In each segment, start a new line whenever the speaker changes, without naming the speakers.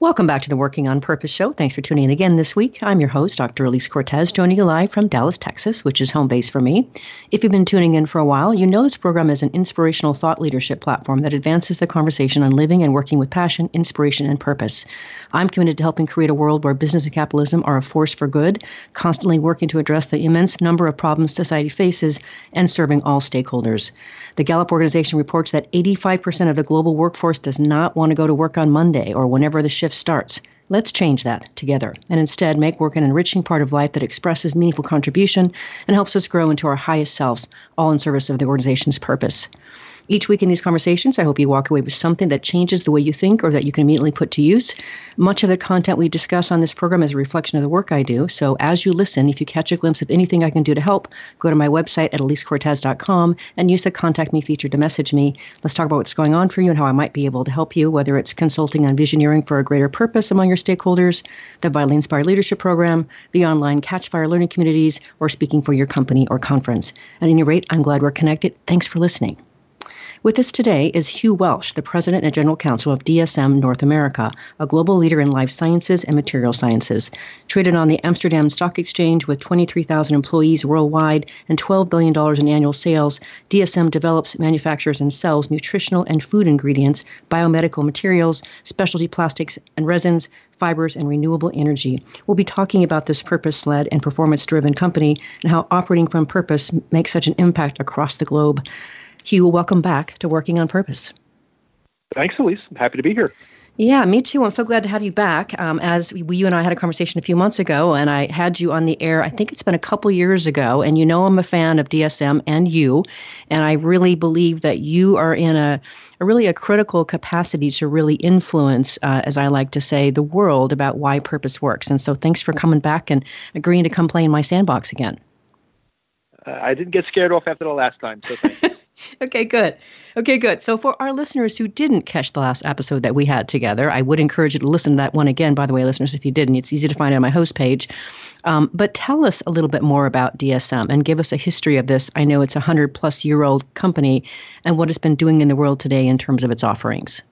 Welcome back to the Working on Purpose show. Thanks for tuning in again this week. I'm your host, Dr. Elise Cortes, joining you live from Dallas, Texas, which is home base for me. If you've been tuning in for a while, you know this program is an inspirational thought leadership platform that advances the conversation on living and working with passion, inspiration, and purpose. I'm committed to helping create a world where business and capitalism are a force for good, constantly working to address the immense number of problems society faces, and serving all stakeholders. The Gallup organization reports that 85% of the global workforce does not want to go to work on Monday or whenever the shift starts. Let's change that together and instead make work an enriching part of life that expresses meaningful contribution and helps us grow into our highest selves, all in service of the organization's purpose. Each week in these conversations, I hope you walk away with something that changes the way you think or that you can immediately put to use. Much of the content we discuss on this program is a reflection of the work I do. So as you listen, if you catch a glimpse of anything I can do to help, go to my website at elisecortes.com and use the contact me feature to message me. Let's talk about what's going on for you and how I might be able to help you, whether it's consulting on visioneering for a greater purpose among your stakeholders, the Vitally Inspired Leadership Program, the online Catchfire learning communities, or speaking for your company or conference. At any rate, I'm glad we're connected. Thanks for listening. With us today is Hugh Welsh, the President and General Counsel of DSM North America, a global leader in life sciences and material sciences. Traded on the Amsterdam Stock Exchange with 23,000 employees worldwide and $12 billion in annual sales, DSM develops, manufactures, and sells nutritional and food ingredients, biomedical materials, specialty plastics and resins, fibers, and renewable energy. We'll be talking about this purpose led and performance driven company and how operating from purpose makes such an impact across the globe. Hugh, welcome back to Working on Purpose.
Thanks, Elise. I'm happy to be here.
Yeah, me too. I'm so glad to have you back. Um, as we, you and I had a conversation a few months ago, and I had you on the air. I think it's been a couple years ago, and you know I'm a fan of DSM and you, and I really believe that you are in a, a really a critical capacity to really influence, uh, as I like to say, the world about why purpose works. And so, thanks for coming back and agreeing to come play in my sandbox again.
Uh, I didn't get scared off after the last time, so.
okay, good. Okay, good. So, for our listeners who didn't catch the last episode that we had together, I would encourage you to listen to that one again. By the way, listeners, if you didn't, it's easy to find on my host page. Um, but tell us a little bit more about DSM and give us a history of this. I know it's a 100 plus year old company and what it's been doing in the world today in terms of its offerings.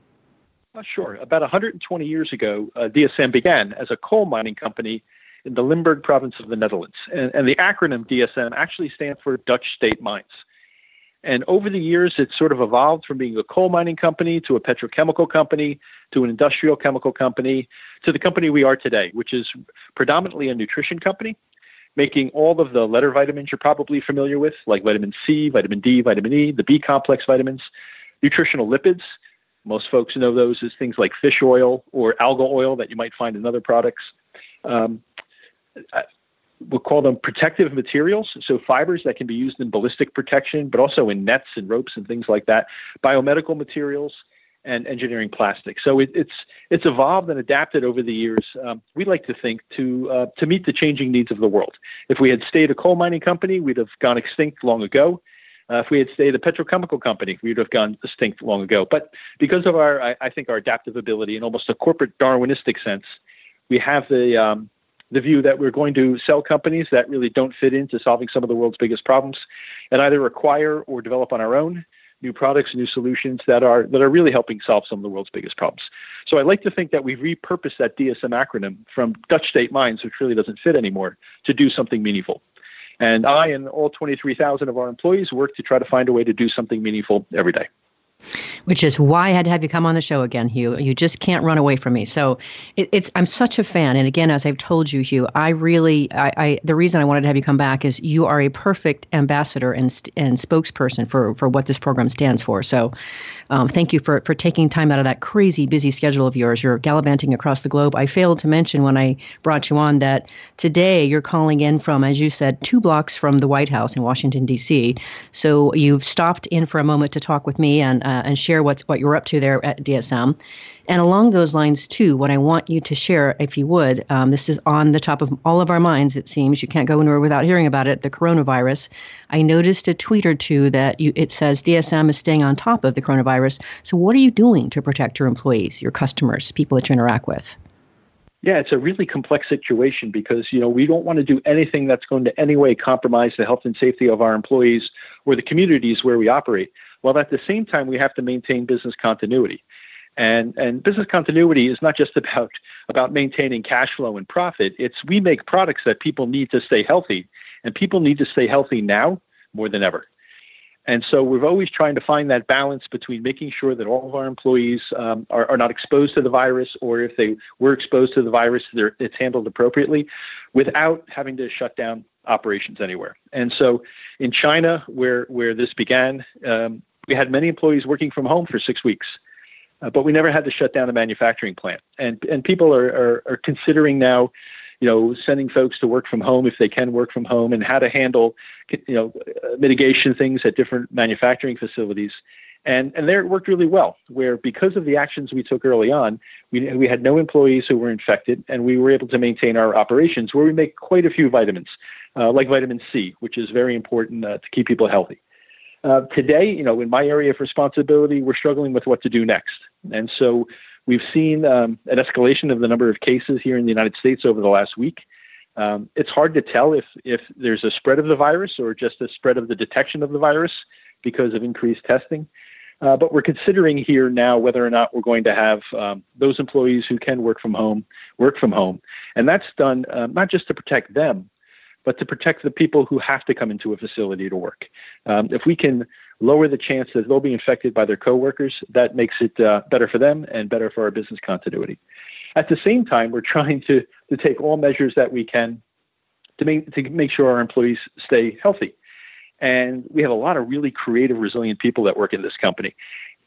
Uh, sure. About 120 years ago, uh, DSM began as a coal mining company in the Limburg province of the Netherlands. And, and the acronym DSM actually stands for Dutch State Mines. And over the years, it's sort of evolved from being a coal mining company to a petrochemical company to an industrial chemical company to the company we are today, which is predominantly a nutrition company, making all of the letter vitamins you're probably familiar with, like vitamin C, vitamin D, vitamin E, the B complex vitamins, nutritional lipids. Most folks know those as things like fish oil or algal oil that you might find in other products. Um, we'll call them protective materials, so fibers that can be used in ballistic protection, but also in nets and ropes and things like that, biomedical materials, and engineering plastics. So it, it's it's evolved and adapted over the years. Um, we like to think to uh, to meet the changing needs of the world. If we had stayed a coal mining company, we'd have gone extinct long ago. Uh, if we had stayed a petrochemical company, we'd have gone extinct long ago. But because of our, I, I think, our adaptive ability in almost a corporate Darwinistic sense, we have the um, the view that we're going to sell companies that really don't fit into solving some of the world's biggest problems and either acquire or develop on our own new products, new solutions that are that are really helping solve some of the world's biggest problems. So I like to think that we've repurposed that DSM acronym from Dutch State Mines, which really doesn't fit anymore, to do something meaningful. And I and all 23,000 of our employees work to try to find a way to do something meaningful every day
which is why I had to have you come on the show again, Hugh. You just can't run away from me. So it, it's I'm such a fan, and again, as I've told you, Hugh, I really I, I, the reason I wanted to have you come back is you are a perfect ambassador and and spokesperson for for what this program stands for. So um, thank you for for taking time out of that crazy busy schedule of yours. You're gallivanting across the globe. I failed to mention when I brought you on that today you're calling in from, as you said, two blocks from the White House in Washington D.C. So you've stopped in for a moment to talk with me and uh, and share what's what you're up to there at DSM. And along those lines, too, what I want you to share, if you would, um, this is on the top of all of our minds, it seems. You can't go anywhere without hearing about it the coronavirus. I noticed a tweet or two that you, it says DSM is staying on top of the coronavirus. So, what are you doing to protect your employees, your customers, people that you interact with?
Yeah, it's a really complex situation because you know we don't want to do anything that's going to any way compromise the health and safety of our employees or the communities where we operate. While at the same time we have to maintain business continuity. And, and business continuity is not just about, about maintaining cash flow and profit. It's we make products that people need to stay healthy, and people need to stay healthy now more than ever. And so we're always trying to find that balance between making sure that all of our employees um, are, are, not exposed to the virus, or if they were exposed to the virus, it's handled appropriately without having to shut down operations anywhere. And so in China, where, where this began, um, we had many employees working from home for six weeks. Uh, but we never had to shut down a manufacturing plant. And and people are, are, are considering now, you know, sending folks to work from home if they can work from home, and how to handle, you know, mitigation things at different manufacturing facilities. And and there it worked really well. Where because of the actions we took early on, we we had no employees who were infected, and we were able to maintain our operations. Where we make quite a few vitamins, uh, like vitamin C, which is very important uh, to keep people healthy. Uh, today, you know, in my area of responsibility, we're struggling with what to do next. And so we've seen um, an escalation of the number of cases here in the United States over the last week. Um, it's hard to tell if, if there's a spread of the virus or just a spread of the detection of the virus because of increased testing. Uh, but we're considering here now whether or not we're going to have um, those employees who can work from home work from home. And that's done uh, not just to protect them, but to protect the people who have to come into a facility to work. Um, if we can lower the chance that they'll be infected by their coworkers, that makes it uh, better for them and better for our business continuity. At the same time, we're trying to, to take all measures that we can to make, to make sure our employees stay healthy. And we have a lot of really creative, resilient people that work in this company.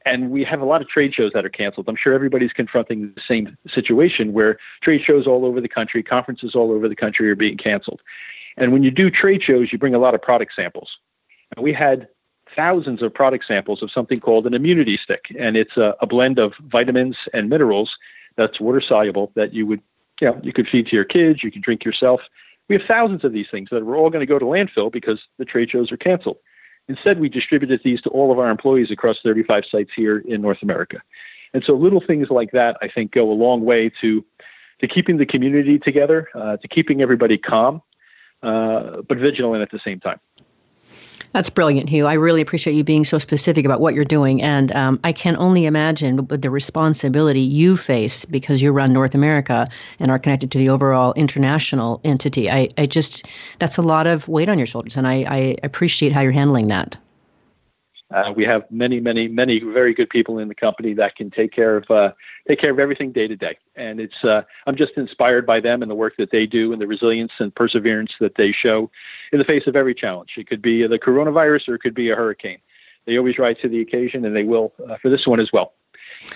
And we have a lot of trade shows that are canceled. I'm sure everybody's confronting the same situation where trade shows all over the country, conferences all over the country are being canceled. And when you do trade shows, you bring a lot of product samples. And we had thousands of product samples of something called an immunity stick, and it's a, a blend of vitamins and minerals that's water soluble that you would, you know, you could feed to your kids, you could drink yourself. We have thousands of these things that were all going to go to landfill because the trade shows are canceled. Instead, we distributed these to all of our employees across 35 sites here in North America. And so little things like that, I think, go a long way to to keeping the community together, uh, to keeping everybody calm, uh, but vigilant at the same time.
That's brilliant, Hugh. I really appreciate you being so specific about what you're doing. And um, I can only imagine the responsibility you face because you run North America and are connected to the overall international entity. I, I just, that's a lot of weight on your shoulders. And I, I appreciate how you're handling that.
Uh, we have many, many, many very good people in the company that can take care of uh, take care of everything day to day. And it's uh, I'm just inspired by them and the work that they do and the resilience and perseverance that they show in the face of every challenge. It could be the coronavirus or it could be a hurricane. They always rise to the occasion, and they will uh, for this one as well.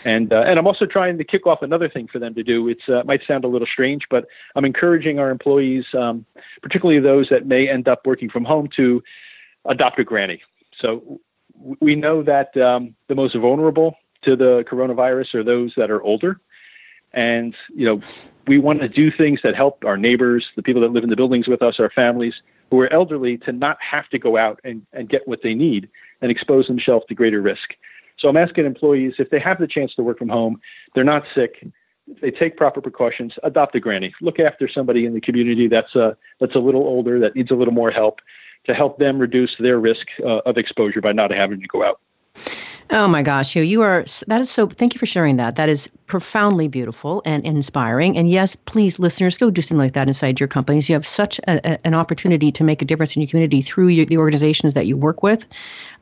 And uh, and I'm also trying to kick off another thing for them to do. It uh, might sound a little strange, but I'm encouraging our employees, um, particularly those that may end up working from home, to adopt a granny. So we know that um, the most vulnerable to the coronavirus are those that are older. And, you know, we want to do things that help our neighbors, the people that live in the buildings with us, our families who are elderly to not have to go out and, and get what they need and expose themselves to greater risk. So I'm asking employees if they have the chance to work from home, they're not sick, they take proper precautions, adopt a granny. Look after somebody in the community that's a, that's a little older, that needs a little more help, to help them reduce their risk uh, of exposure by not having to go out.
Oh my gosh, you you are that is so thank you for sharing that. That is profoundly beautiful and inspiring. And yes, please listeners go do something like that inside your companies. You have such a, a, an opportunity to make a difference in your community through your, the organizations that you work with.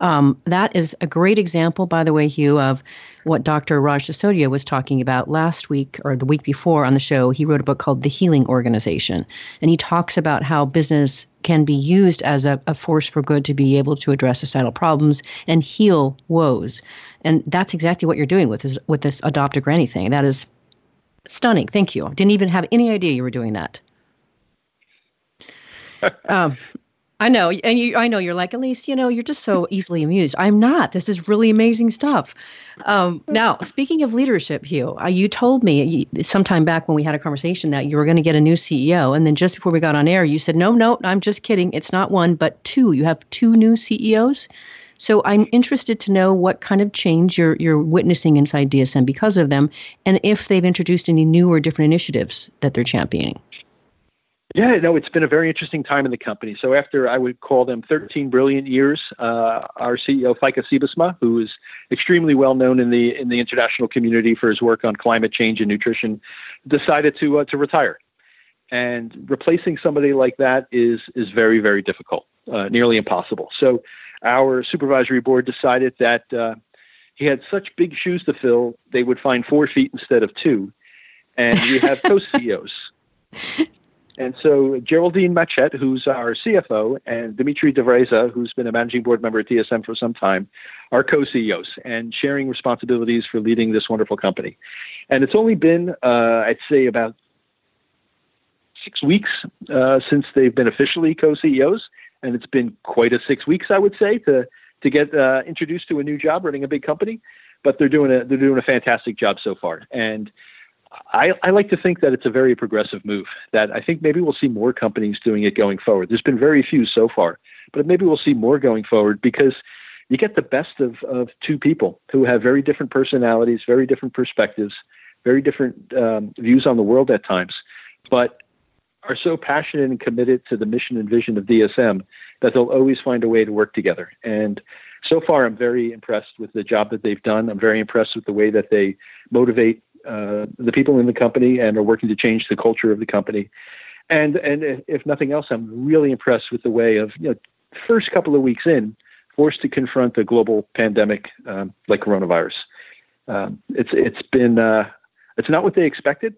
Um, that is a great example, by the way, Hugh, of what Dr. Raj Sisodia was talking about last week or the week before on the show. He wrote a book called The Healing Organization. And he talks about how business can be used as a, a force for good to be able to address societal problems and heal woes. And that's exactly what you're doing with this, with this adopt a granny thing. That is stunning. Thank you. Didn't even have any idea you were doing that. um, I know, and you, I know you're like, Elise, you know, you're just so easily amused. I'm not. This is really amazing stuff. Um, now, speaking of leadership, Hugh, uh, you told me sometime back when we had a conversation that you were going to get a new CEO, and then just before we got on air, you said, "No, no, I'm just kidding. It's not one, but two. You have two new CEOs." So I'm interested to know what kind of change you're you're witnessing inside DSM because of them, and if they've introduced any new or different initiatives that they're championing.
Yeah, no, it's been a very interesting time in the company. So after I would call them 13 brilliant years, uh, our CEO Feike Sijbesma, who is extremely well known in the in the international community for his work on climate change and nutrition, decided to uh, to retire. And replacing somebody like that is is very very difficult, uh, nearly impossible. So our supervisory board decided that uh, he had such big shoes to fill, they would find four feet instead of two, and we have co-CEOs. And so Geraldine Matchett, who's our CFO, and Dimitri de Vreeze, who's been a managing board member at DSM for some time, are co-CEOs and sharing responsibilities for leading this wonderful company. And it's only been, uh, I'd say, about six weeks uh, since they've been officially co-CEOs, and it's been quite a six weeks, I would say, to to get uh, introduced to a new job running a big company. But they're doing a they're doing a fantastic job so far, and I, I, like to think that it's a very progressive move. That I think maybe we'll see more companies doing it going forward. There's been very few so far, but maybe we'll see more going forward because you get the best of, of two people who have very different personalities, very different perspectives, very different um, views on the world at times, but are so passionate and committed to the mission and vision of DSM that they'll always find a way to work together. And so far, I'm very impressed with the job that they've done. I'm very impressed with the way that they motivate uh, the people in the company and are working to change the culture of the company. And and if nothing else, I'm really impressed with the way of you know first couple of weeks in, forced to confront the global pandemic um, like coronavirus. Um, it's it's been uh, it's not what they expected,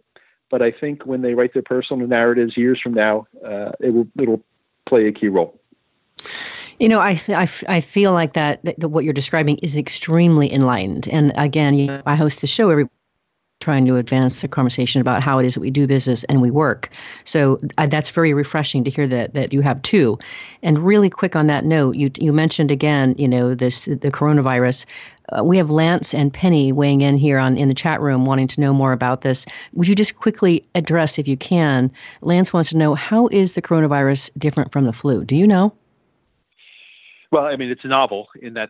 but I think when they write their personal narratives years from now, uh, it will it'll play a key role.
You know, I, I, I feel like that, that what you're describing is extremely enlightened. And again, you know, I host the show every trying to advance the conversation about how it is that we do business and we work. So uh, that's very refreshing to hear that that you have two. And really quick on that note, you you mentioned again, you know, this the coronavirus. Uh, we have Lance and Penny weighing in here on in the chat room, wanting to know more about this. Would you just quickly address, if you can? Lance wants to know how is the coronavirus different from the flu? Do you know?
Well, I mean, it's novel in that,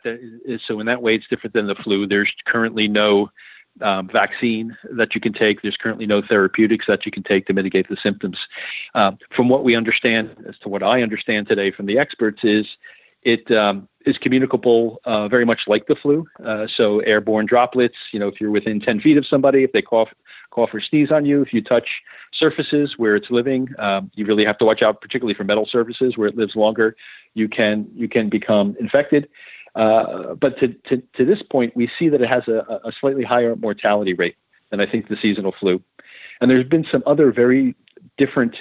so in that way, it's different than the flu. There's currently no um, vaccine that you can take. There's currently no therapeutics that you can take to mitigate the symptoms. Um, from what we understand, as to what I understand today from the experts, is it um, is communicable uh, very much like the flu. Uh, so airborne droplets. You know, if you're within 10 feet of somebody, if they cough, cough or sneeze on you, if you touch surfaces where it's living, um, you really have to watch out, particularly for metal surfaces where it lives longer. You can you can become infected. Uh, but to, to, to, this point, we see that it has a, a, slightly higher mortality rate than I think the seasonal flu. And there's been some other very different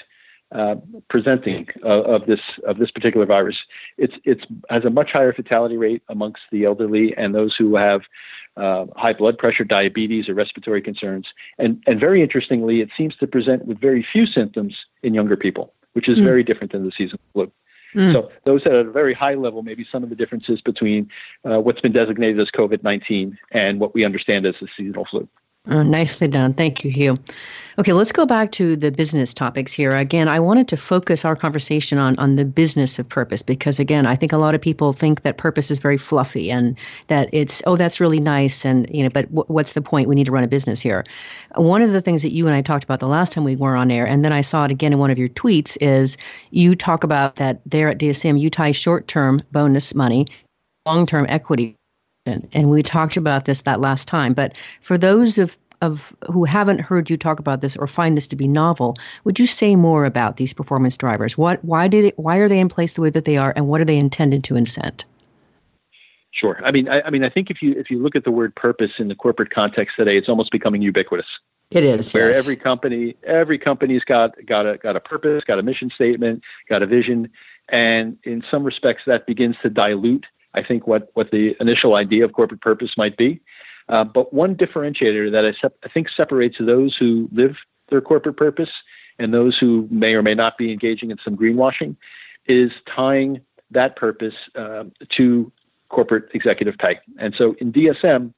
uh, presenting uh, of this of this particular virus. It's it's has a much higher fatality rate amongst the elderly and those who have uh, high blood pressure, diabetes, or respiratory concerns. And and very interestingly, it seems to present with very few symptoms in younger people, which is mm. very different than the seasonal flu. Mm. So those at a very high level, maybe some of the differences between uh, what's been designated as COVID-19 and what we understand as the seasonal flu.
Uh, nicely done. Thank you, Hugh. Okay, let's go back to the business topics here. Again, I wanted to focus our conversation on, on the business of purpose because, again, I think a lot of people think that purpose is very fluffy and that it's, oh, that's really nice. And, you know, but w- what's the point? We need to run a business here. One of the things that you and I talked about the last time we were on air, and then I saw it again in one of your tweets, is you talk about that there at DSM, you tie short term bonus money, long term equity and and we talked about this that last time. But for those of of who haven't heard you talk about this or find this to be novel, would you say more about these performance drivers? What, why did, it, why are they in place the way that they are, and what are they intended to incent?
Sure. I mean, I, I, mean, I think if you if you look at the word purpose in the corporate context today, it's almost becoming ubiquitous.
It is
where
yes.
every company every company's got got a got a purpose, got a mission statement, got a vision, and in some respects that begins to dilute I think what what the initial idea of corporate purpose might be. Uh, but one differentiator that I, sep- I think separates those who live their corporate purpose and those who may or may not be engaging in some greenwashing is tying that purpose uh, to corporate executive pay. And so in DSM,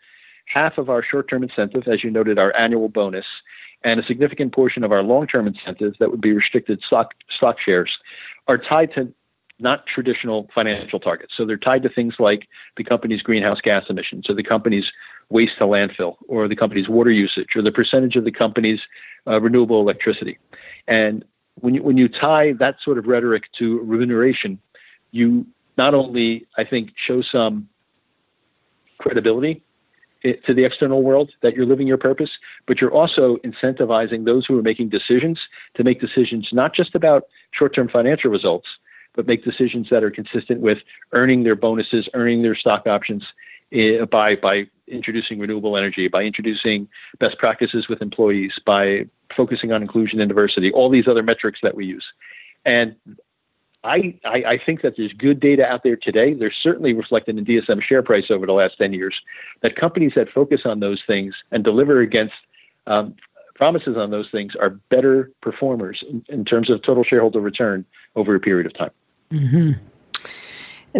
half of our short term incentive, as you noted, our annual bonus, and a significant portion of our long term incentives that would be restricted stock, stock shares are tied to not traditional financial targets. So they're tied to things like the company's greenhouse gas emissions or the company's waste to landfill or the company's water usage or the percentage of the company's uh, renewable electricity. And when you, when you tie that sort of rhetoric to remuneration, you not only, I think, show some credibility to the external world that you're living your purpose, but you're also incentivizing those who are making decisions to make decisions not just about short term financial results, but make decisions that are consistent with earning their bonuses, earning their stock options eh, by by introducing renewable energy, by introducing best practices with employees, by focusing on inclusion and diversity, all these other metrics that we use. And I, I, I, think that there's good data out there today. There's certainly reflected in DSM share price over the last 10 years that companies that focus on those things and deliver against um, promises on those things are better performers in, in terms of total shareholder return over a period of time.
Mm-hmm.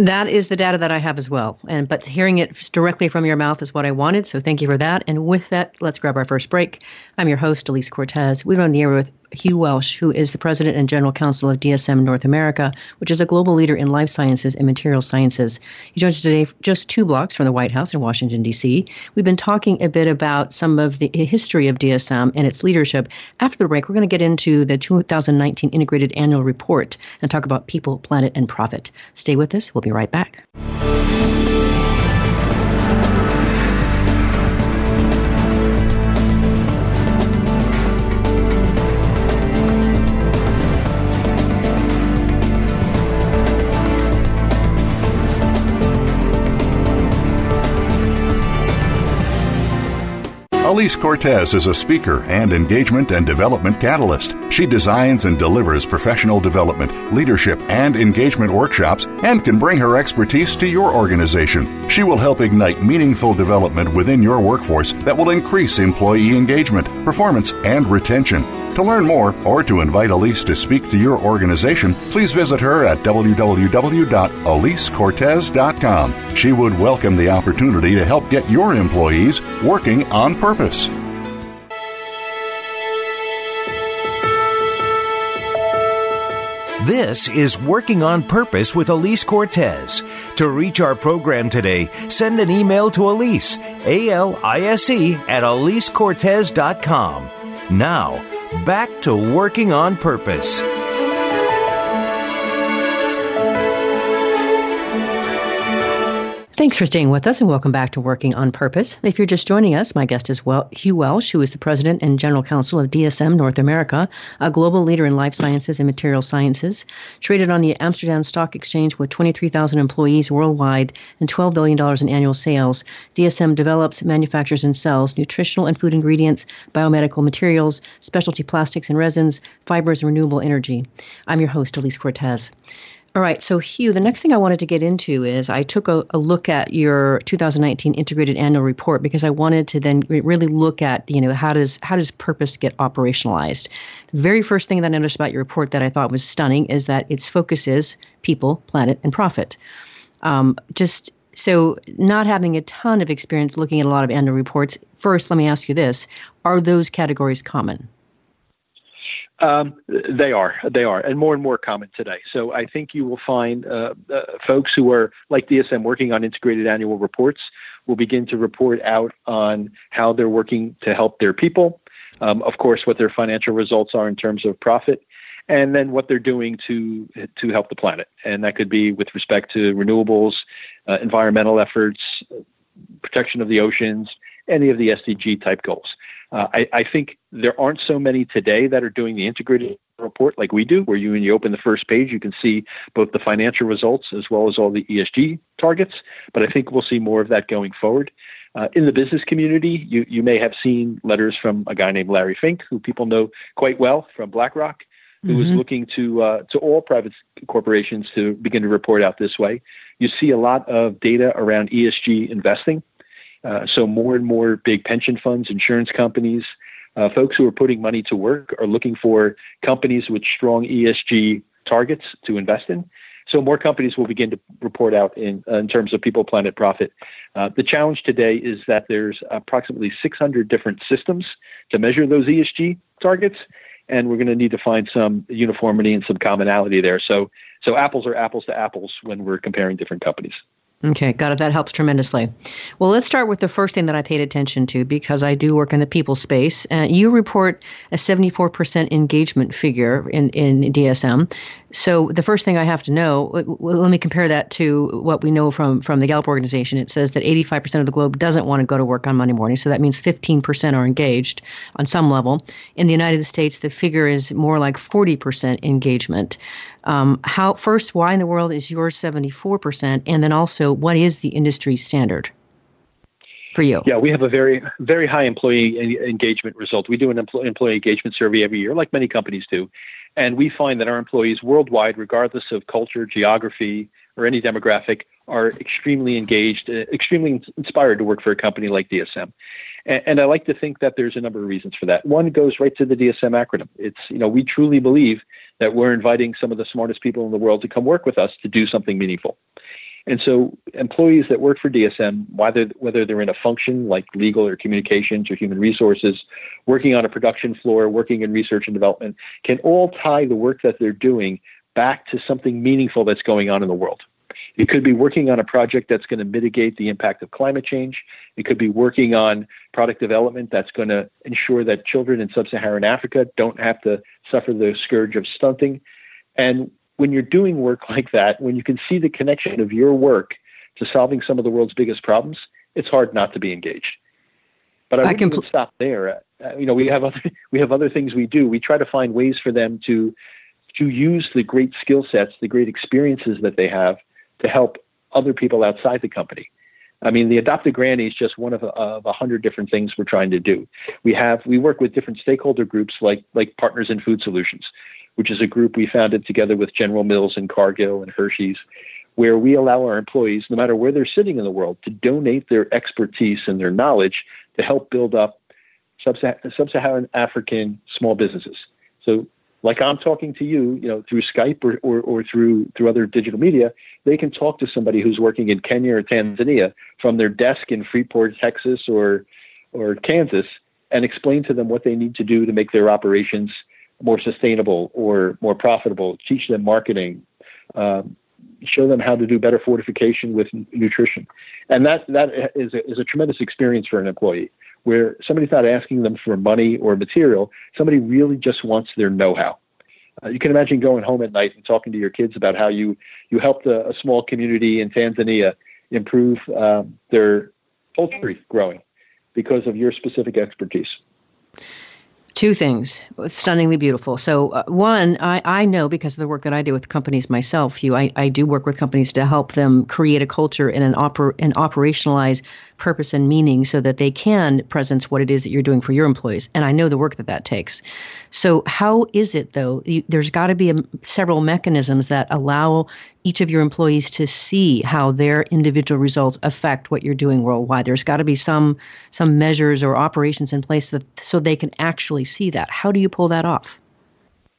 That is the data that I have as well. And but hearing it directly from your mouth is what I wanted. So thank you for that. And with that, let's grab our first break. I'm your host, Elise Cortes. We're on the air with Hugh Welsh, who is the president and general counsel of DSM North America, which is a global leader in life sciences and material sciences. He joins us today just two blocks from the White House in Washington, D.C. We've been talking a bit about some of the history of DSM and its leadership. After the break, we're going to get into the 2019 Integrated Annual Report and talk about people, planet, and profit. Stay with us. We'll be right back.
Elise Cortes is a speaker and engagement and development catalyst. She designs and delivers professional development, leadership, and engagement workshops and can bring her expertise to your organization. She will help ignite meaningful development within your workforce that will increase employee engagement, performance, and retention. To learn more or to invite Elise to speak to your organization, please visit her at www.elisecortes.com. She would welcome the opportunity to help get your employees working on purpose.
This is Working on Purpose with Elise Cortes. To reach our program today, send an email to Elise, A L I S E, at elisecortes.com. Now, back to working on purpose.
Thanks for staying with us and welcome back to Working on Purpose. If you're just joining us, my guest is well, Hugh Welsh, who is the president and general counsel of DSM North America, a global leader in life sciences and material sciences, traded on the Amsterdam Stock Exchange with 23,000 employees worldwide and $12 billion in annual sales. DSM develops, manufactures, and sells nutritional and food ingredients, biomedical materials, specialty plastics and resins, fibers, and renewable energy. I'm your host, Elise Cortes. All right. So, Hugh, the next thing I wanted to get into is I took a, a, look at your 2019 integrated annual report because I wanted to then really look at, you know, how does how does purpose get operationalized? The very first thing that I noticed about your report that I thought was stunning is that its focus is people, planet, and profit. Um, just so, not having a ton of experience looking at a lot of annual reports, first, let me ask you this: Are those categories common?
Um, they are, they are, and more and more common today. So I think you will find uh, uh, folks who are like DSM working on integrated annual reports will begin to report out on how they're working to help their people. Um, of course, what their financial results are in terms of profit, and then what they're doing to to help the planet. And that could be with respect to renewables, uh, environmental efforts, protection of the oceans, any of the SDG type goals. Uh, I, I, think there aren't so many today that are doing the integrated report like we do, where you when you open the first page, you can see both the financial results as well as all the ESG targets. But I think we'll see more of that going forward. Uh, in the business community, you, you may have seen letters from a guy named Larry Fink, who people know quite well from BlackRock, who mm-hmm. is looking to uh, to all private corporations to begin to report out this way. You see a lot of data around ESG investing uh, so more and more big pension funds, insurance companies, uh, folks who are putting money to work are looking for companies with strong ESG targets to invest in. So more companies will begin to report out in, uh, in terms of people, planet, profit. Uh, the challenge today is that there's approximately 600 different systems to measure those ESG targets, and we're going to need to find some uniformity and some commonality there. So, so apples are apples to apples when we're comparing different companies.
Okay, got it. That helps tremendously. Well, let's start with the first thing that I paid attention to because I do work in the people space. Uh, you report a 74% engagement figure in, in DSM. So the first thing I have to know, let me compare that to what we know from, from the Gallup organization. It says that 85% of the globe doesn't want to go to work on Monday morning. So that means 15% are engaged on some level. In the United States, the figure is more like 40% engagement. Um, how first, why in the world is yours 74%? And then also, what is the industry standard? for you?
Yeah, we have a very, very high employee engagement result. We do an employee engagement survey every year, like many companies do. And we find that our employees worldwide, regardless of culture, geography, or any demographic, are extremely engaged, uh, extremely inspired to work for a company like DSM. And, and, I like to think that there's a number of reasons for that. One goes right to the DSM acronym. It's, you know, we truly believe that we're inviting some of the smartest people in the world to come work with us to do something meaningful. And so employees that work for DSM, whether whether they're in a function like legal or communications or human resources, working on a production floor, working in research and development, can all tie the work that they're doing back to something meaningful that's going on in the world. It could be working on a project that's going to mitigate the impact of climate change. It could be working on product development that's going to ensure that children in sub Saharan Africa don't have to suffer the scourge of stunting. And when you're doing work like that, when you can see the connection of your work to solving some of the world's biggest problems, it's hard not to be engaged. But I, I pl- stop there. Uh, you know, we have other we have other things we do. We try to find ways for them to to use the great skill sets, the great experiences that they have to help other people outside the company. I mean, the adopted granny is just one of of a hundred different things we're trying to do. We have we work with different stakeholder groups like like Partners in Food Solutions, which is a group we founded together with General Mills and Cargill and Hershey's, where we allow our employees, no matter where they're sitting in the world, to donate their expertise and their knowledge to help build up sub-Saharan African small businesses. So like I'm talking to you, you know, through Skype or, or, or through through other digital media, they can talk to somebody who's working in Kenya or Tanzania from their desk in Freeport, Texas, or or Kansas, and explain to them what they need to do to make their operations more sustainable or more profitable. Teach them marketing, um, show them how to do better fortification with n- nutrition, and that that is a, is a tremendous experience for an employee where somebody's not asking them for money or material. Somebody really just wants their know-how. Uh, you can imagine going home at night and talking to your kids about how you you helped a, a small community in Tanzania improve um, their poultry growing because of your specific expertise.
Two things, stunningly beautiful. So, uh, one, I, I know because of the work that I do with companies myself, Hugh, I, I do work with companies to help them create a culture and an oper- and operationalize purpose and meaning so that they can presence what it is that you're doing for your employees. And I know the work that that takes. So, how is it though? You, there's got to be a, several mechanisms that allow each of your employees to see how their individual results affect what you're doing worldwide. There's got to be some some measures or operations in place so, so they can actually see that. How do you pull that off?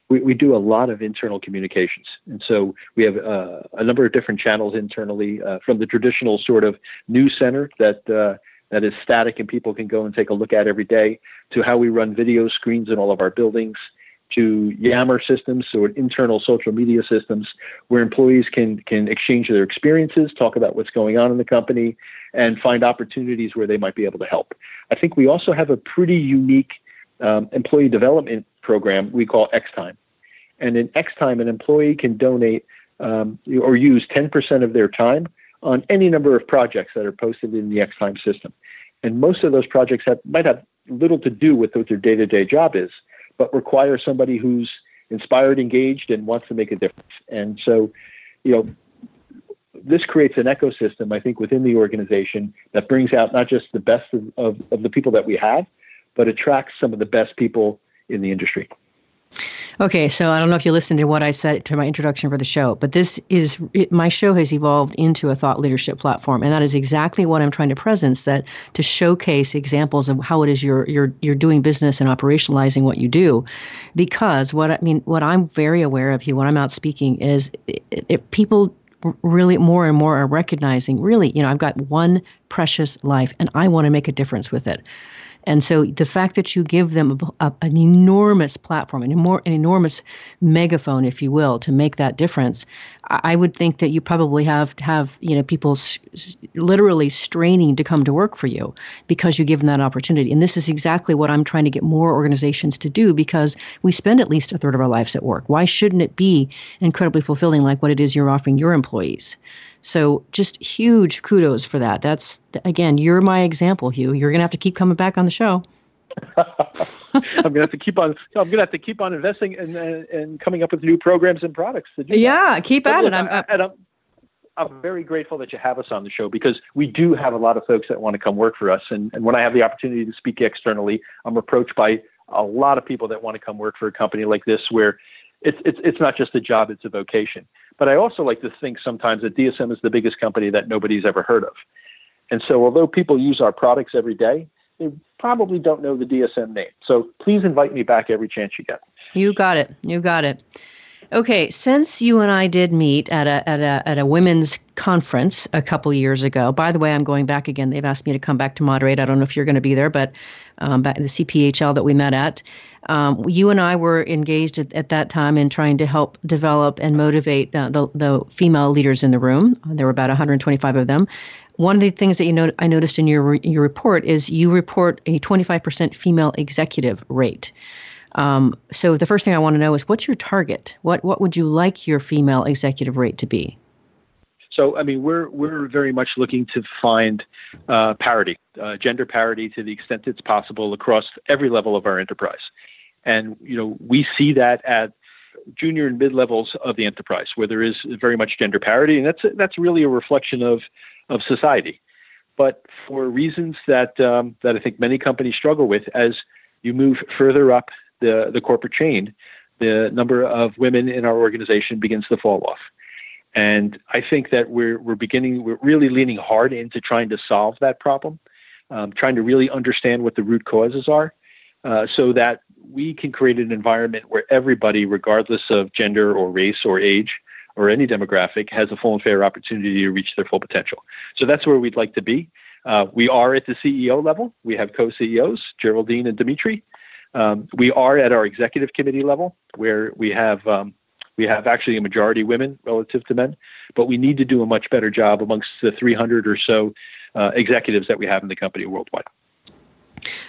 we, we do a lot of internal communications. And so we have uh, a number of different channels internally uh, from the traditional sort of news center that, uh, that is static and people can go and take a look at every day to how we run video screens in all of our buildings to Yammer systems, so internal social media systems where employees can, can exchange their experiences, talk about what's going on in the company, and find opportunities where they might be able to help. I think we also have a pretty unique um, employee development program we call X Time. And in X Time, an employee can donate um, or use 10% of their time on any number of projects that are posted in the X Time system. And most of those projects have, might have little to do with what their day to day job is, but require somebody who's inspired, engaged, and wants to make a difference. And so, you know, this creates an ecosystem, I think, within the organization that brings out not just the best of, of, of the people that we have, but attracts some of the best people in the industry.
Okay, so I don't know if you listened to what I said to my introduction for the show, but this is it, my show has evolved into a thought leadership platform, and that is exactly what I'm trying to presence that to showcase examples of how it is you're you're you're doing business and operationalizing what you do, because what I mean, what I'm very aware of here when I'm out speaking is if people really more and more are recognizing really you know i've got one precious life and i want to make a difference with it and so the fact that you give them a, a, an enormous platform, an, more, an enormous megaphone, if you will, to make that difference, I, I would think that you probably have have you know people s- literally straining to come to work for you because you give them that opportunity. And this is exactly what I'm trying to get more organizations to do because we spend at least a third of our lives at work. Why shouldn't it be incredibly fulfilling like what it is you're offering your employees? So just huge kudos for that. That's again, you're my example, Hugh. You're gonna have to keep coming back on the show.
I'm gonna have to keep on. I'm gonna have to keep on investing and and coming up with new programs and products.
Yeah,
that.
keep at it. I'm,
I, and I'm, I'm very grateful that you have us on the show because we do have a lot of folks that want to come work for us. And, and when I have the opportunity to speak externally, I'm approached by a lot of people that want to come work for a company like this where it's, it's, it's not just a job, it's a vocation. But I also like to think sometimes that DSM is the biggest company that nobody's ever heard of. And so, although people use our products every day, they probably don't know the DSM name. So, please invite me back every chance you get.
You got it. You got it. Okay, since you and I did meet at a at a at a women's conference a couple years ago. By the way, I'm going back again. They've asked me to come back to moderate. I don't know if you're going to be there, but um, back the CPHL that we met at, um, you and I were engaged at, at, that time in trying to help develop and motivate uh, the the female leaders in the room. There were about 125 of them. One of the things that you know I noticed in your your report is you report a 25% female executive rate. Um, so the first thing I want to know is what's your target? What what would you like your female executive rate to be?
So I mean, we're we're very much looking to find uh, parity, uh, gender parity, to the extent it's possible across every level of our enterprise, and you know we see that at junior and mid levels of the enterprise where there is very much gender parity, and that's that's really a reflection of of society. But for reasons that um, that I think many companies struggle with, as you move further up the, the corporate chain, the number of women in our organization begins to fall off. And I think that we're, we're beginning, we're really leaning hard into trying to solve that problem, um, trying to really understand what the root causes are uh, so that we can create an environment where everybody, regardless of gender or race or age or any demographic, has a full and fair opportunity to reach their full potential. So that's where we'd like to be. Uh, we are at the CEO level. We have co CEOs, Geraldine and Dimitri. Um, we are at our executive committee level, where we have um, we have actually a majority women relative to men, but we need to do a much better job amongst the 300 or so uh, executives that we have in the company worldwide.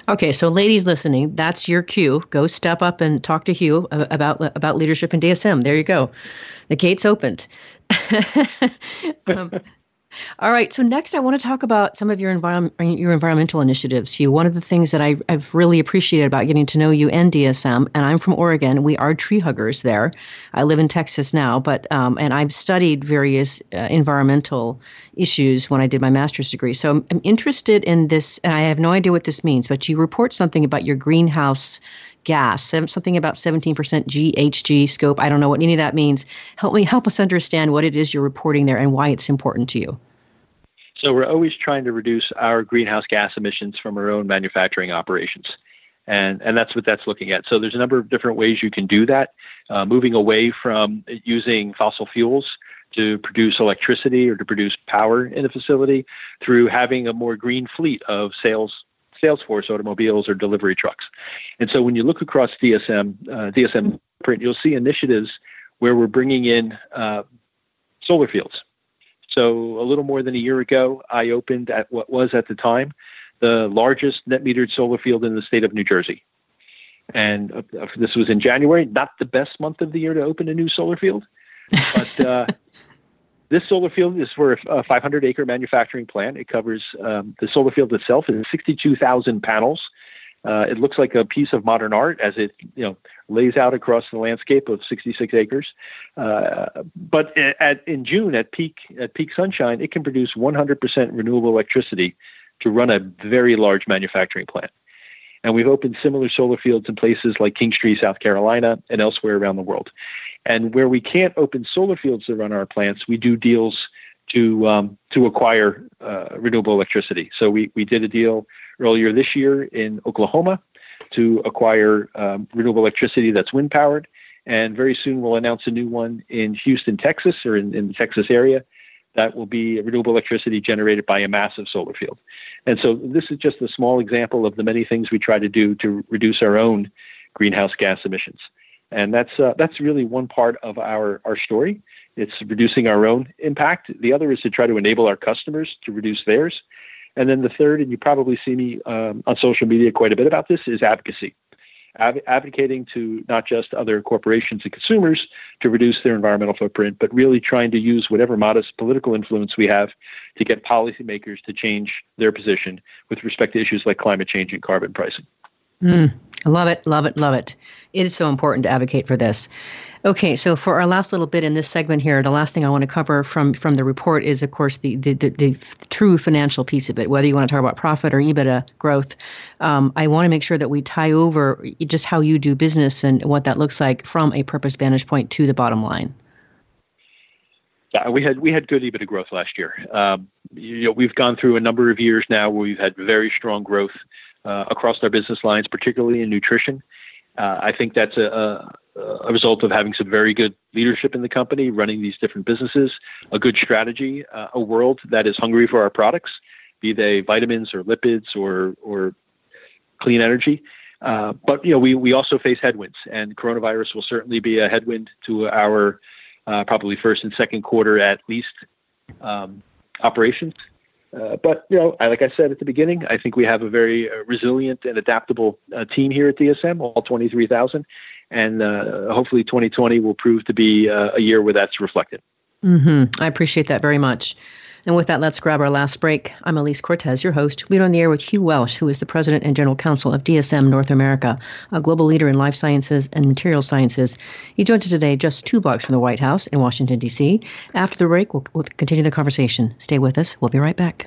Okay, so ladies listening, that's your cue. Go step up and talk to Hugh about about leadership in DSM. There you go. The gates opened. um, all right. So next, I want to talk about some of your environment, your environmental initiatives. Hugh, one of the things that I, have really appreciated about getting to know you and DSM, and I'm from Oregon. We are tree huggers there. I live in Texas now, but um, and I've studied various uh, environmental issues when I did my master's degree. So I'm, I'm interested in this, and I have no idea what this means. But you report something about your greenhouse gas, something about 17% GHG scope. I don't know what any of that means. Help me help us understand what it is you're reporting there and why it's important to you.
So we're always trying to reduce our greenhouse gas emissions from our own manufacturing operations. And, and that's what that's looking at. So there's a number of different ways you can do that, uh, moving away from using fossil fuels to produce electricity or to produce power in a facility through having a more green fleet of sales Salesforce automobiles or delivery trucks. And so when you look across DSM, uh, DSM print, you'll see initiatives where we're bringing in uh, solar fields. So a little more than a year ago, I opened at what was at the time the largest net metered solar field in the state of New Jersey. And uh, this was in January, not the best month of the year to open a new solar field, but uh, this solar field is for a 500 acre manufacturing plant. It covers um, the solar field itself is 62,000 panels. Uh, it looks like a piece of modern art as it you know lays out across the landscape of 66 acres. Uh, but at, in June, at peak at peak sunshine, it can produce 100% renewable electricity to run a very large manufacturing plant. And we've opened similar solar fields in places like Kingstree, South Carolina, and elsewhere around the world. And where we can't open solar fields to run our plants, we do deals to um, to acquire uh, renewable electricity. So we we did a deal earlier this year in Oklahoma to acquire um, renewable electricity that's wind powered, and very soon we'll announce a new one in Houston, Texas, or in, in the Texas area. That will be renewable electricity generated by a massive solar field. And so this is just a small example of the many things we try to do to reduce our own greenhouse gas emissions. And that's uh, that's really one part of our our story. It's reducing our own impact. The other is to try to enable our customers to reduce theirs. And then the third, and you probably see me um, on social media quite a bit about this, is advocacy. Ad- advocating to not just other corporations and consumers to reduce their environmental footprint, but really trying to use whatever modest political influence we have to get policymakers to change their position with respect to issues like climate change and carbon pricing.
Mm, love it, love it, love it. It is so important to advocate for this. Okay, so for our last little bit in this segment here, the last thing I want to cover from from the report is, of course, the the, the, the true financial piece of it. Whether you want to talk about profit or EBITDA growth, um, I want to make sure that we tie over just how you do business and what that looks like from a purpose vantage point to the bottom line.
Yeah, we had we had good EBITDA growth last year. Um, you know, we've gone through a number of years now where we've had very strong growth uh, across our business lines, particularly in nutrition. Uh, I think that's a, a, a, result of having some very good leadership in the company, running these different businesses, a good strategy, uh, a world that is hungry for our products, be they vitamins or lipids or or clean energy. Uh, but you know, we we also face headwinds, and coronavirus will certainly be a headwind to our uh, probably first and second quarter at least um, operations. Uh, but you know, like I said at the beginning, I think we have a very uh, resilient and adaptable uh, team here at DSM, all 23,000, and uh, hopefully 2020 will prove to be uh, a year where that's reflected.
Mm-hmm. I appreciate that very much. And with that, let's grab our last break. I'm Elise Cortes, your host. We're on the air with Hugh Welsh, who is the president and general counsel of DSM North America, a global leader in life sciences and material sciences. He joins us today just two blocks from the White House in Washington, D.C. After the break, we'll, we'll continue the conversation. Stay with us. We'll be right back.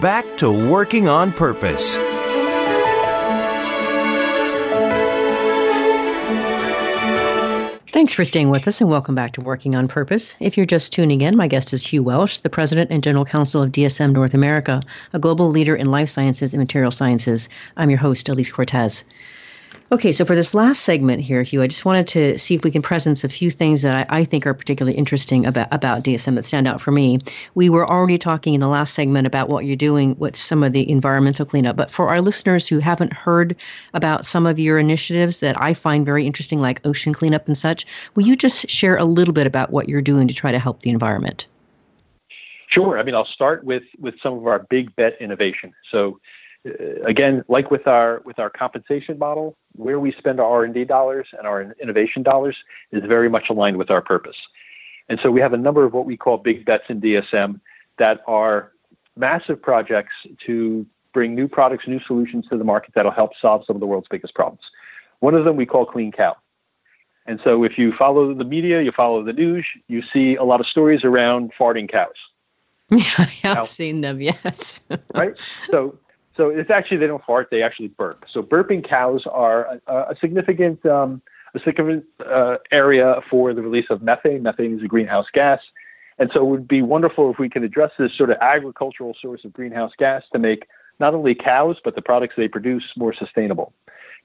back to working on purpose.
Thanks for staying with us and welcome back to Working on Purpose. If you're just tuning in, my guest is Hugh Welsh, the President and General Counsel of DSM North America, a global leader in life sciences and material sciences. I'm your host, Elise Cortes. Okay, so for this last segment here, Hugh, I just wanted to see if we can presence a few things that I, I, think are particularly interesting about, about DSM that stand out for me. We were already talking in the last segment about what you're doing with some of the environmental cleanup, but for our listeners who haven't heard about some of your initiatives that I find very interesting, like ocean cleanup and such, will you just share a little bit about what you're doing to try to help the environment?
Sure. I mean, I'll start with with some of our big bet innovation. So Uh, again, like with our with our compensation model, where we spend our R&D dollars and our innovation dollars is very much aligned with our purpose. And so we have a number of what we call big bets in DSM that are massive projects to bring new products, new solutions to the market that'll help solve some of the world's biggest problems. One of them we call Clean Cow. And so if you follow the media, you follow the news, you see a lot of stories around farting cows.
Yeah, I have now, seen them, yes.
right? So so it's actually they don't fart; they actually burp. So burping cows are a, a significant um, a significant uh, area for the release of methane. Methane is a greenhouse gas. And so it would be wonderful if we could address this sort of agricultural source of greenhouse gas to make not only cows, but the products they produce more sustainable.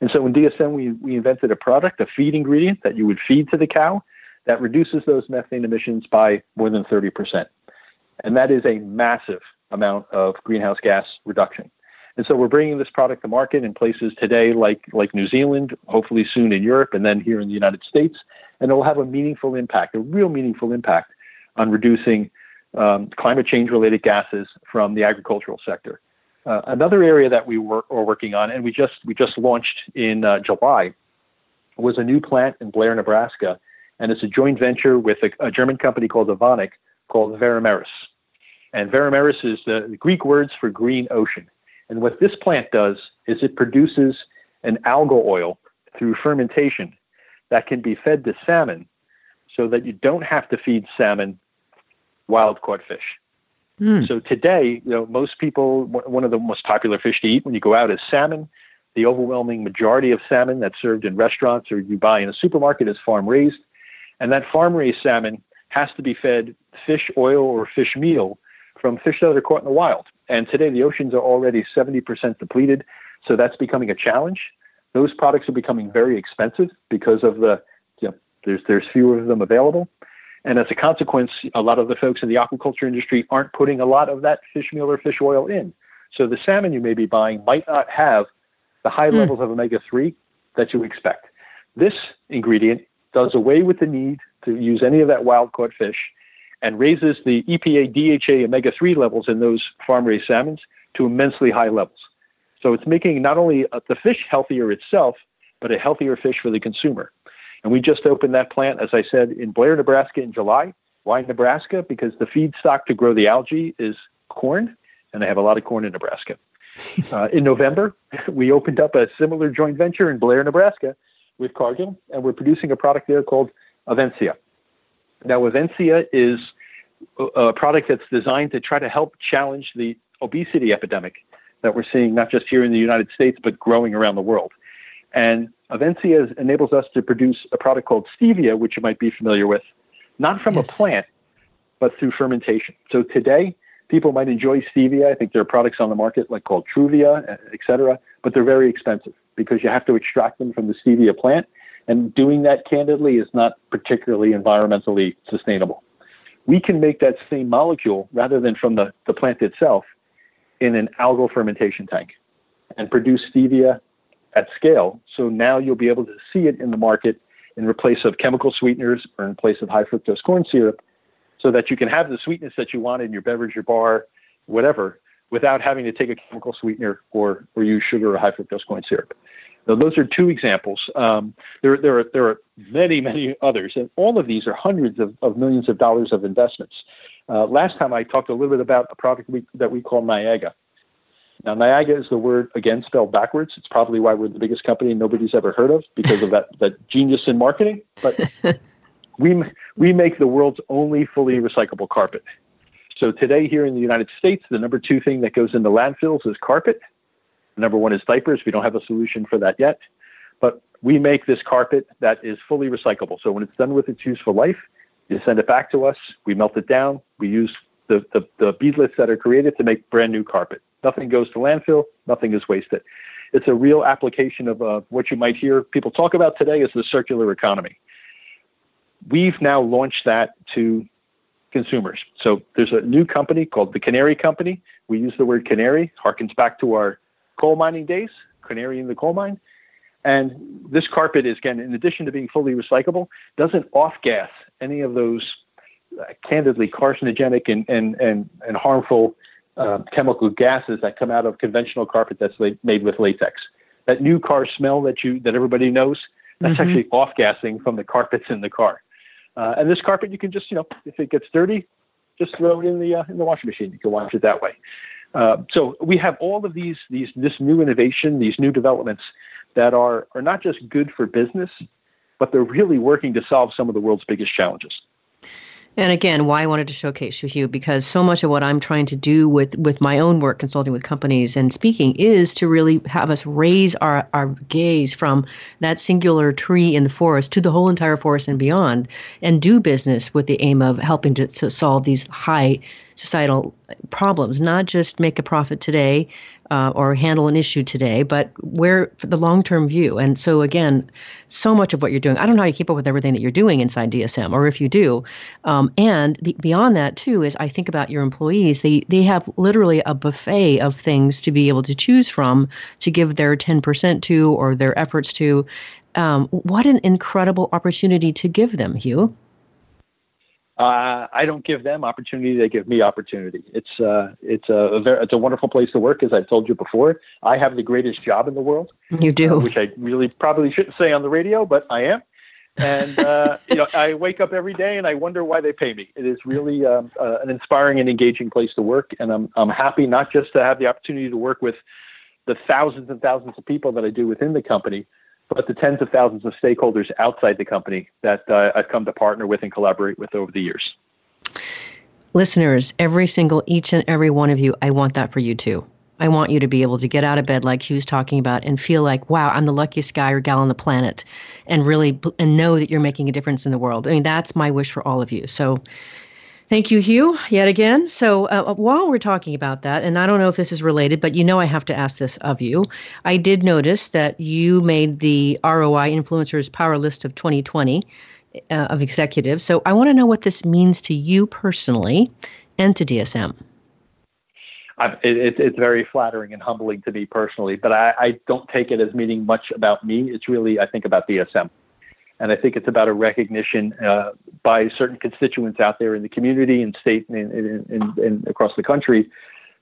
And so in DSM, we, we invented a product, a feed ingredient that you would feed to the cow that reduces those methane emissions by more than 30%. And that is a massive amount of greenhouse gas reduction. And so we're bringing this product to market in places today like, like New Zealand, hopefully soon in Europe, and then here in the United States. And it will have a meaningful impact, a real meaningful impact on reducing um, climate change related gases from the agricultural sector. Uh, another area that we were, are working on, and we just we just launched in uh, July, was a new plant in Blair, Nebraska, and it's a joint venture with a, a German company called Evonik called Veramaris. And Veramaris is the, the Greek words for green ocean. And what this plant does is it produces an algal oil through fermentation that can be fed to salmon so that you don't have to feed salmon wild caught fish. Mm. So today, you know, most people, one of the most popular fish to eat when you go out is salmon. The overwhelming majority of salmon that's served in restaurants or you buy in a supermarket is farm raised. And that farm raised salmon has to be fed fish oil or fish meal from fish that are caught in the wild. And today the oceans are already 70% depleted. So that's becoming a challenge. Those products are becoming very expensive because of the, you know, there's, there's fewer of them available. And as a consequence, a lot of the folks in the aquaculture industry aren't putting a lot of that fish meal or fish oil in. So the salmon you may be buying might not have the high mm. levels of omega 3 that you expect. This ingredient does away with the need to use any of that wild caught fish and raises the EPA DHA omega 3 levels in those farm raised salmons to immensely high levels. So it's making not only the fish healthier itself, but a healthier fish for the consumer. And we just opened that plant, as I said, in Blair, Nebraska in July. Why Nebraska? Because the feedstock to grow the algae is corn, and they have a lot of corn in Nebraska. Uh, in November, we opened up a similar joint venture in Blair, Nebraska with Cargill, and we're producing a product there called Avansya. Now, Avansya is a product that's designed to try to help challenge the obesity epidemic that we're seeing not just here in the United States, but growing around the world. And Avansya enables us to produce a product called stevia, which you might be familiar with, not from yes. a plant, but through fermentation. So today, people might enjoy stevia. I think there are products on the market like called Truvia, et cetera, but they're very expensive because you have to extract them from the stevia plant. And doing that candidly is not particularly environmentally sustainable. We can make that same molecule rather than from the, the plant itself in an algal fermentation tank and produce stevia at scale. So now you'll be able to see it in the market in place of chemical sweeteners or in place of high fructose corn syrup so that you can have the sweetness that you want in your beverage or bar, whatever, without having to take a chemical sweetener or, or use sugar or high fructose corn syrup. Now, those are two examples. Um, there, there, are, there are many, many others, and all of these are hundreds of, of millions of dollars of investments. Uh, last time I talked a little bit about a product we, that we call Niaga. Now, Niaga is the word again spelled backwards. It's probably why we're the biggest company nobody's ever heard of because of that, that genius in marketing. But we, we make the world's only fully recyclable carpet. So today here in the United States, the number two thing that goes into landfills is carpet. Number one is diapers. We don't have a solution for that yet. But we make this carpet that is fully recyclable. So when it's done with its useful life, you send it back to us. We melt it down. We use the, the, the beadlets that are created to make brand new carpet. Nothing goes to landfill. Nothing is wasted. It's a real application of uh, what you might hear people talk about today as the circular economy. We've now launched that to consumers. So there's a new company called the Canary Company. We use the word canary, harkens back to our coal mining days, canary in the coal mine. And this carpet is, again, in addition to being fully recyclable, doesn't off gas any of those uh, candidly carcinogenic and, and, and, and harmful uh, chemical gases that come out of conventional carpet that's la- made with latex. That new car smell that you that everybody knows, that's mm-hmm. actually off gassing from the carpets in the car. Uh, and this carpet, you can just, you know, if it gets dirty, just throw it in the uh, in the washing machine. You can wash it that way. Uh, so we have all of these these this new innovation, these new developments that are are not just good for business, but they're really working to solve some of the world's biggest challenges.
And again, why I wanted to showcase Hugh, because so much of what I'm trying to do with with my own work, consulting with companies and speaking, is to really have us raise our our gaze from that singular tree in the forest to the whole entire forest and beyond, and do business with the aim of helping to, to solve these high societal problems, not just make a profit today uh, or handle an issue today, but where for the long term view. And so, again, so much of what you're doing, I don't know how you keep up with everything that you're doing inside DSM, or if you do. Um, and the, beyond that, too, is I think about your employees. They, they have literally a buffet of things to be able to choose from to give their 10% to or their efforts to. Um, what an incredible opportunity to give them, Hugh.
Uh, I don't give them opportunity; they give me opportunity. It's uh, it's a, very, it's a wonderful place to work, as I've told you before. I have the greatest job in the world.
You do,
uh, which I really probably shouldn't say on the radio, but I am. And uh, you know, I wake up every day and I wonder why they pay me. It is really um, uh, an inspiring and engaging place to work, and I'm I'm happy not just to have the opportunity to work with the thousands and thousands of people that I do within the company, but the tens of thousands of stakeholders outside the company that uh, I've come to partner with and collaborate with over the years.
Listeners, every single, each and every one of you, I want that for you too. I want you to be able to get out of bed like was talking about and feel like, wow, I'm the luckiest guy or gal on the planet and really and know that you're making a difference in the world. I mean, that's my wish for all of you. So Thank you, Hugh, yet again. So, uh, uh, while we're talking about that, and I don't know if this is related, but you know I have to ask this of you. I did notice that you made the ROI Influencers Power List of 2020 uh, of executives. So, I want to know what this means to you personally and to DSM.
It, it's very flattering and humbling to me personally, but I, I don't take it as meaning much about me. It's really, I think, about DSM. And I think it's about a recognition uh, by certain constituents out there in the community and state and, and, and, across the country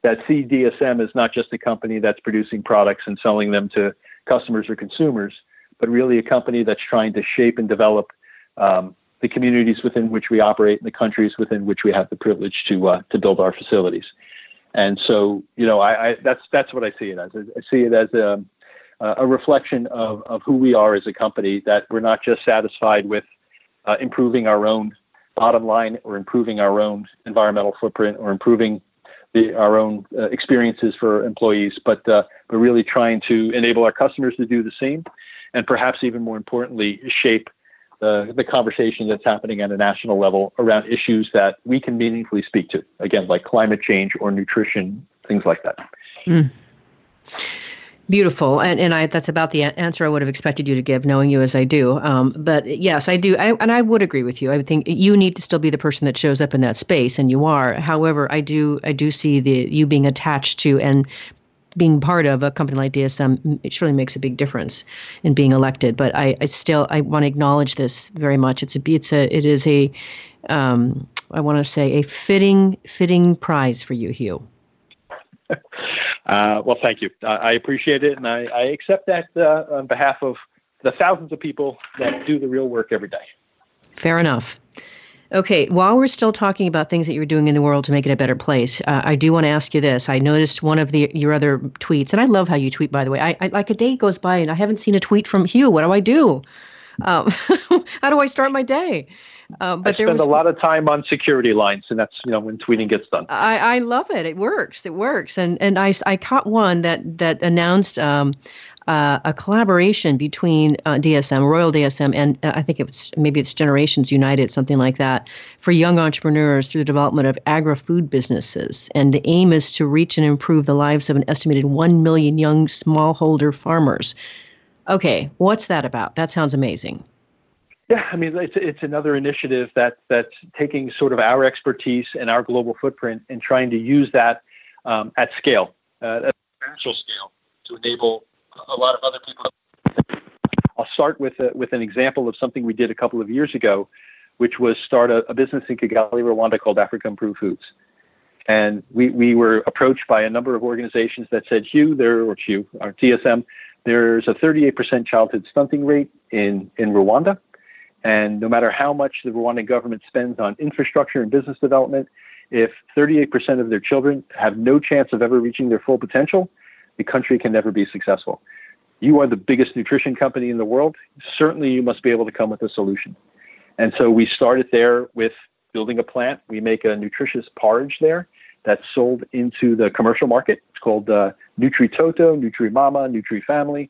that CDSM is not just a company that's producing products and selling them to customers or consumers, but really a company that's trying to shape and develop um, the communities within which we operate and the countries within which we have the privilege to uh, to build our facilities. And so, you know, I, I, that's that's what I see it as. I see it as a um, uh, a reflection of, of who we are as a company, that we're not just satisfied with uh, improving our own bottom line or improving our own environmental footprint or improving the, our own uh, experiences for employees, but uh, we're really trying to enable our customers to do the same, and perhaps even more importantly, shape the, the conversation that's happening at a national level around issues that we can meaningfully speak to. Again, like climate change or nutrition, things like that. Mm.
Beautiful, and and I that's about the answer I would have expected you to give, knowing you as I do. Um, but yes, I do, I, and I would agree with you. I think you need to still be the person that shows up in that space, and you are. However, I do I do see the you being attached to and being part of a company like DSM it surely makes a big difference in being elected. But I, I still I want to acknowledge this very much. It's a it's a it is a um, I want to say a fitting fitting prize for you, Hugh.
Uh, well, thank you. I appreciate it, and I, I accept that uh, on behalf of the thousands of people that do the real work every day.
Fair enough. Okay, while we're still talking about things that you're doing in the world to make it a better place, uh, I do want to ask you this. I noticed one of the your other tweets, and I love how you tweet, by the way. I, I like a day goes by and I haven't seen a tweet from Hugh. What do I do? Um, how do I start my day?
Uh, but I spend was, a lot of time on security lines, and that's you know when tweeting gets done.
I, I love it. It works. It works. And and I, I caught one that that announced um, uh, a collaboration between uh, DSM, Royal DSM, and uh, I think it's maybe it's Generations United, something like that, for young entrepreneurs through the development of agri-food businesses. And the aim is to reach and improve the lives of an estimated one million young smallholder farmers. Okay, what's that about? That sounds amazing.
Yeah, I mean, it's it's another initiative that that's taking sort of our expertise and our global footprint and trying to use that um, at scale, uh, at scale, to enable a lot of other people. I'll start with a, with an example of something we did a couple of years ago, which was start a, a business in Kigali, Rwanda called Africa Improved Foods. And we, we were approached by a number of organizations that said, Hugh, there, or Hugh, our DSM, there's a 38% childhood stunting rate in, in Rwanda. And no matter how much the Rwandan government spends on infrastructure and business development, if 38% of their children have no chance of ever reaching their full potential, the country can never be successful. You are the biggest nutrition company in the world. Certainly, you must be able to come with a solution. And so we started there with building a plant. We make a nutritious porridge there that's sold into the commercial market. It's called uh, Nootri Toto, Nootri Mama, Nootri Family,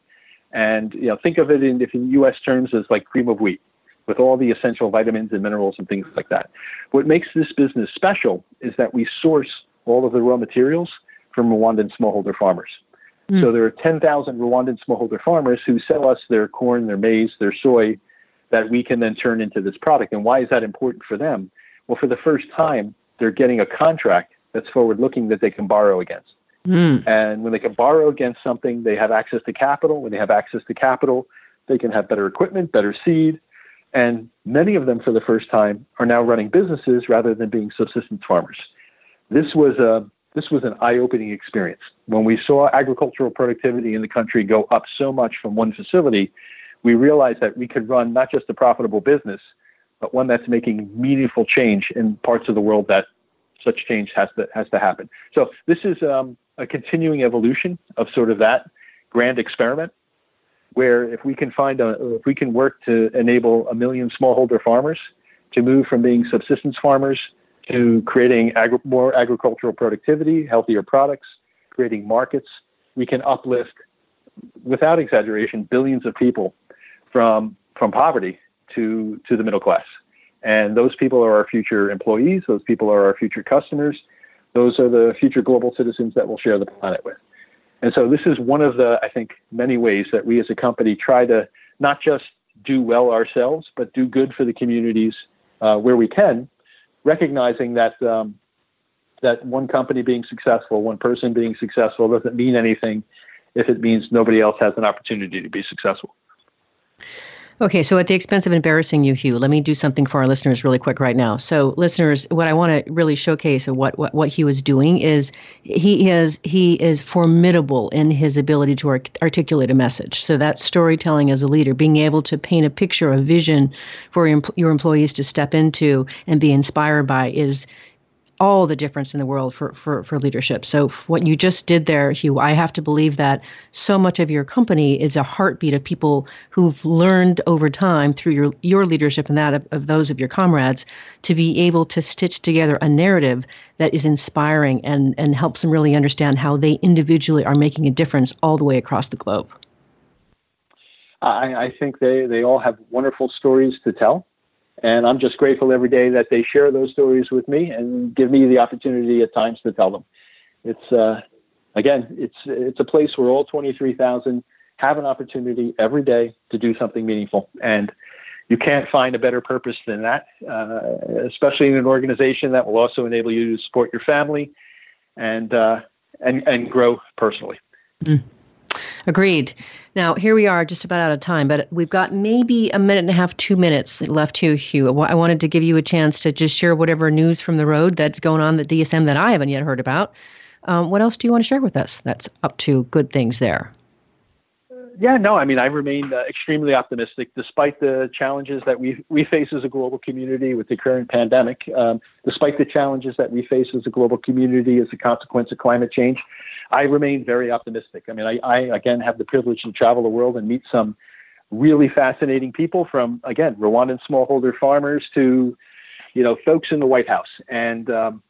and you know think of it in if in U.S. terms as like cream of wheat with all the essential vitamins and minerals and things like that. What makes this business special is that we source all of the raw materials from Rwandan smallholder farmers. Mm. So there are 10,000 Rwandan smallholder farmers who sell us their corn, their maize, their soy that we can then turn into this product. And why is that important for them? Well, for the first time, they're getting a contract that's forward looking that they can borrow against. Mm. And when they can borrow against something, they have access to capital. When they have access to capital, they can have better equipment, better seed. And many of them, for the first time, are now running businesses rather than being subsistence farmers. This was a this was an eye-opening experience. When we saw agricultural productivity in the country go up so much from one facility, we realized that we could run not just a profitable business, but one that's making meaningful change in parts of the world that such change has to has to happen. So this is um, a continuing evolution of sort of that grand experiment, where if we can find a if we can work to enable a million smallholder farmers to move from being subsistence farmers to creating agri- more agricultural productivity, healthier products, creating markets, we can uplift, without exaggeration, billions of people from from poverty to to the middle class. And those people are our future employees. Those people are our future customers. Those are the future global citizens that we'll share the planet with. And so this is one of the, I think, many ways that we as a company try to not just do well ourselves, but do good for the communities uh, where we can, recognizing that um, that one company being successful, one person being successful, doesn't mean anything if it means nobody else has an opportunity to be successful.
Okay, so at the expense of embarrassing you, Hugh, let me do something for our listeners really quick right now. So, listeners, what I want to really showcase of what, what what Hugh was doing is he is he is formidable in his ability to art- articulate a message. So that storytelling as a leader, being able to paint a picture, a vision for your, your employees to step into and be inspired by, is all the difference in the world for, for, for leadership. So, what you just did there, Hugh, I have to believe that so much of your company is a heartbeat of people who've learned over time through your, your leadership and that of, of those of your comrades to be able to stitch together a narrative that is inspiring and, and helps them really understand how they individually are making a difference all the way across the globe.
I, I think they, they all have wonderful stories to tell. And I'm just grateful every day that they share those stories with me and give me the opportunity at times to tell them. It's uh, again, it's it's a place where all 23,000 have an opportunity every day to do something meaningful, and you can't find a better purpose than that, uh, especially in an organization that will also enable you to support your family and uh, and and grow personally. Mm.
Agreed. Now, here we are just about out of time, but we've got maybe a minute and a half, two minutes left to Hugh. I wanted to give you a chance to just share whatever news from the road that's going on at DSM that I haven't yet heard about. Um, what else do you want to share with us that's up to good things there?
Yeah, no, I mean, I remain uh, extremely optimistic despite the challenges that we we face as a global community with the current pandemic. Um, despite the challenges that we face as a global community as a consequence of climate change, I remain very optimistic. I mean, I, I again have the privilege to travel the world and meet some really fascinating people from again Rwandan smallholder farmers to you know folks in the White House and um,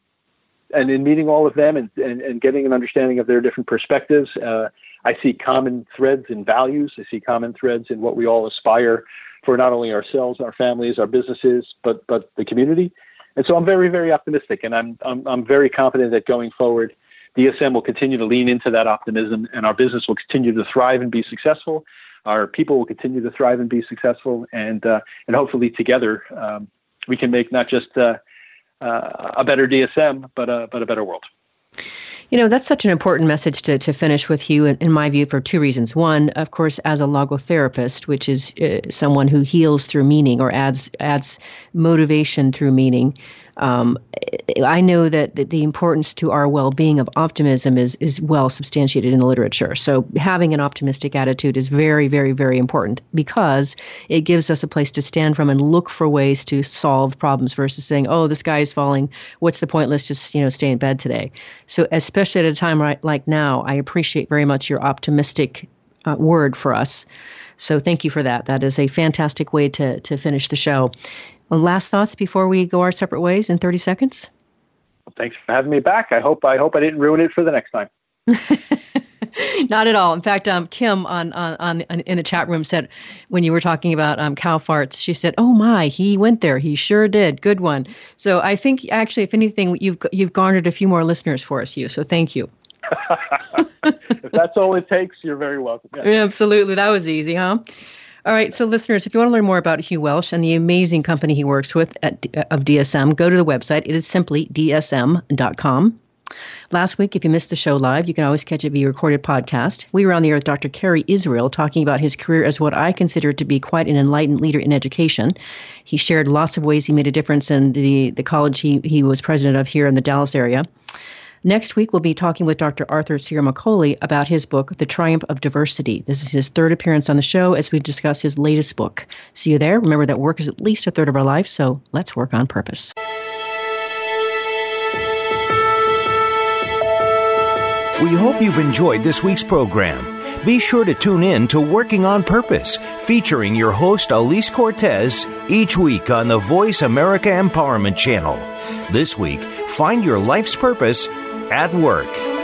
and in meeting all of them and, and, and getting an understanding of their different perspectives, uh, I see common threads in values. I see common threads in what we all aspire for not only ourselves, our families, our businesses, but but the community. And so I'm very, very optimistic, and I'm I'm, I'm very confident that going forward, DSM will continue to lean into that optimism, and our business will continue to thrive and be successful. Our people will continue to thrive and be successful, and uh, and hopefully together um, we can make not just uh, uh, a better DSM, but a but a better world.
You know, that's such an important message to, to finish with you, in, in my view, for two reasons. One, of course, as a logotherapist, which is uh, someone who heals through meaning or adds adds motivation through meaning. Um, I know that, that the importance to our well-being of optimism is is well substantiated in the literature. So having an optimistic attitude is very, very, very important because it gives us a place to stand from and look for ways to solve problems versus saying, "Oh, the sky is falling. What's the point? Let's just you know stay in bed today." So especially at a time right like now, I appreciate very much your optimistic uh, word for us. So thank you for that. That is a fantastic way to to finish the show. Well, last thoughts before we go our separate ways in 30 seconds?
Well, thanks for having me back. I hope I hope I didn't ruin it for the next time.
Not at all. In fact, um, Kim on, on, on in the chat room said when you were talking about um, cow farts, she said, "Oh my, he went there. He sure did. Good one." So I think actually, if anything, you've you've garnered a few more listeners for us, you. So thank you.
if that's all it takes, you're very welcome.
Yeah. Absolutely, that was easy, huh? All right, so listeners, if you want to learn more about Hugh Welsh and the amazing company he works with at, of DSM, go to the website. It is simply dsm.com. Last week, if you missed the show live, you can always catch it via recorded podcast. We were on the air with Dr. Kerry Israel talking about his career as what I consider to be quite an enlightened leader in education. He shared lots of ways he made a difference in the, the college he, he was president of here in the Dallas area. Next week, we'll be talking with Dr. Arthur Ciaramicoli about his book, The Triumph of Diversity. This is his third appearance on the show as we discuss his latest book. See you there. Remember that work is at least a third of our life, so let's work on purpose.
We hope you've enjoyed this week's program. Be sure to tune in to Working on Purpose, featuring your host Elise Cortes each week on the Voice America Empowerment Channel. This week, find your life's purpose at work.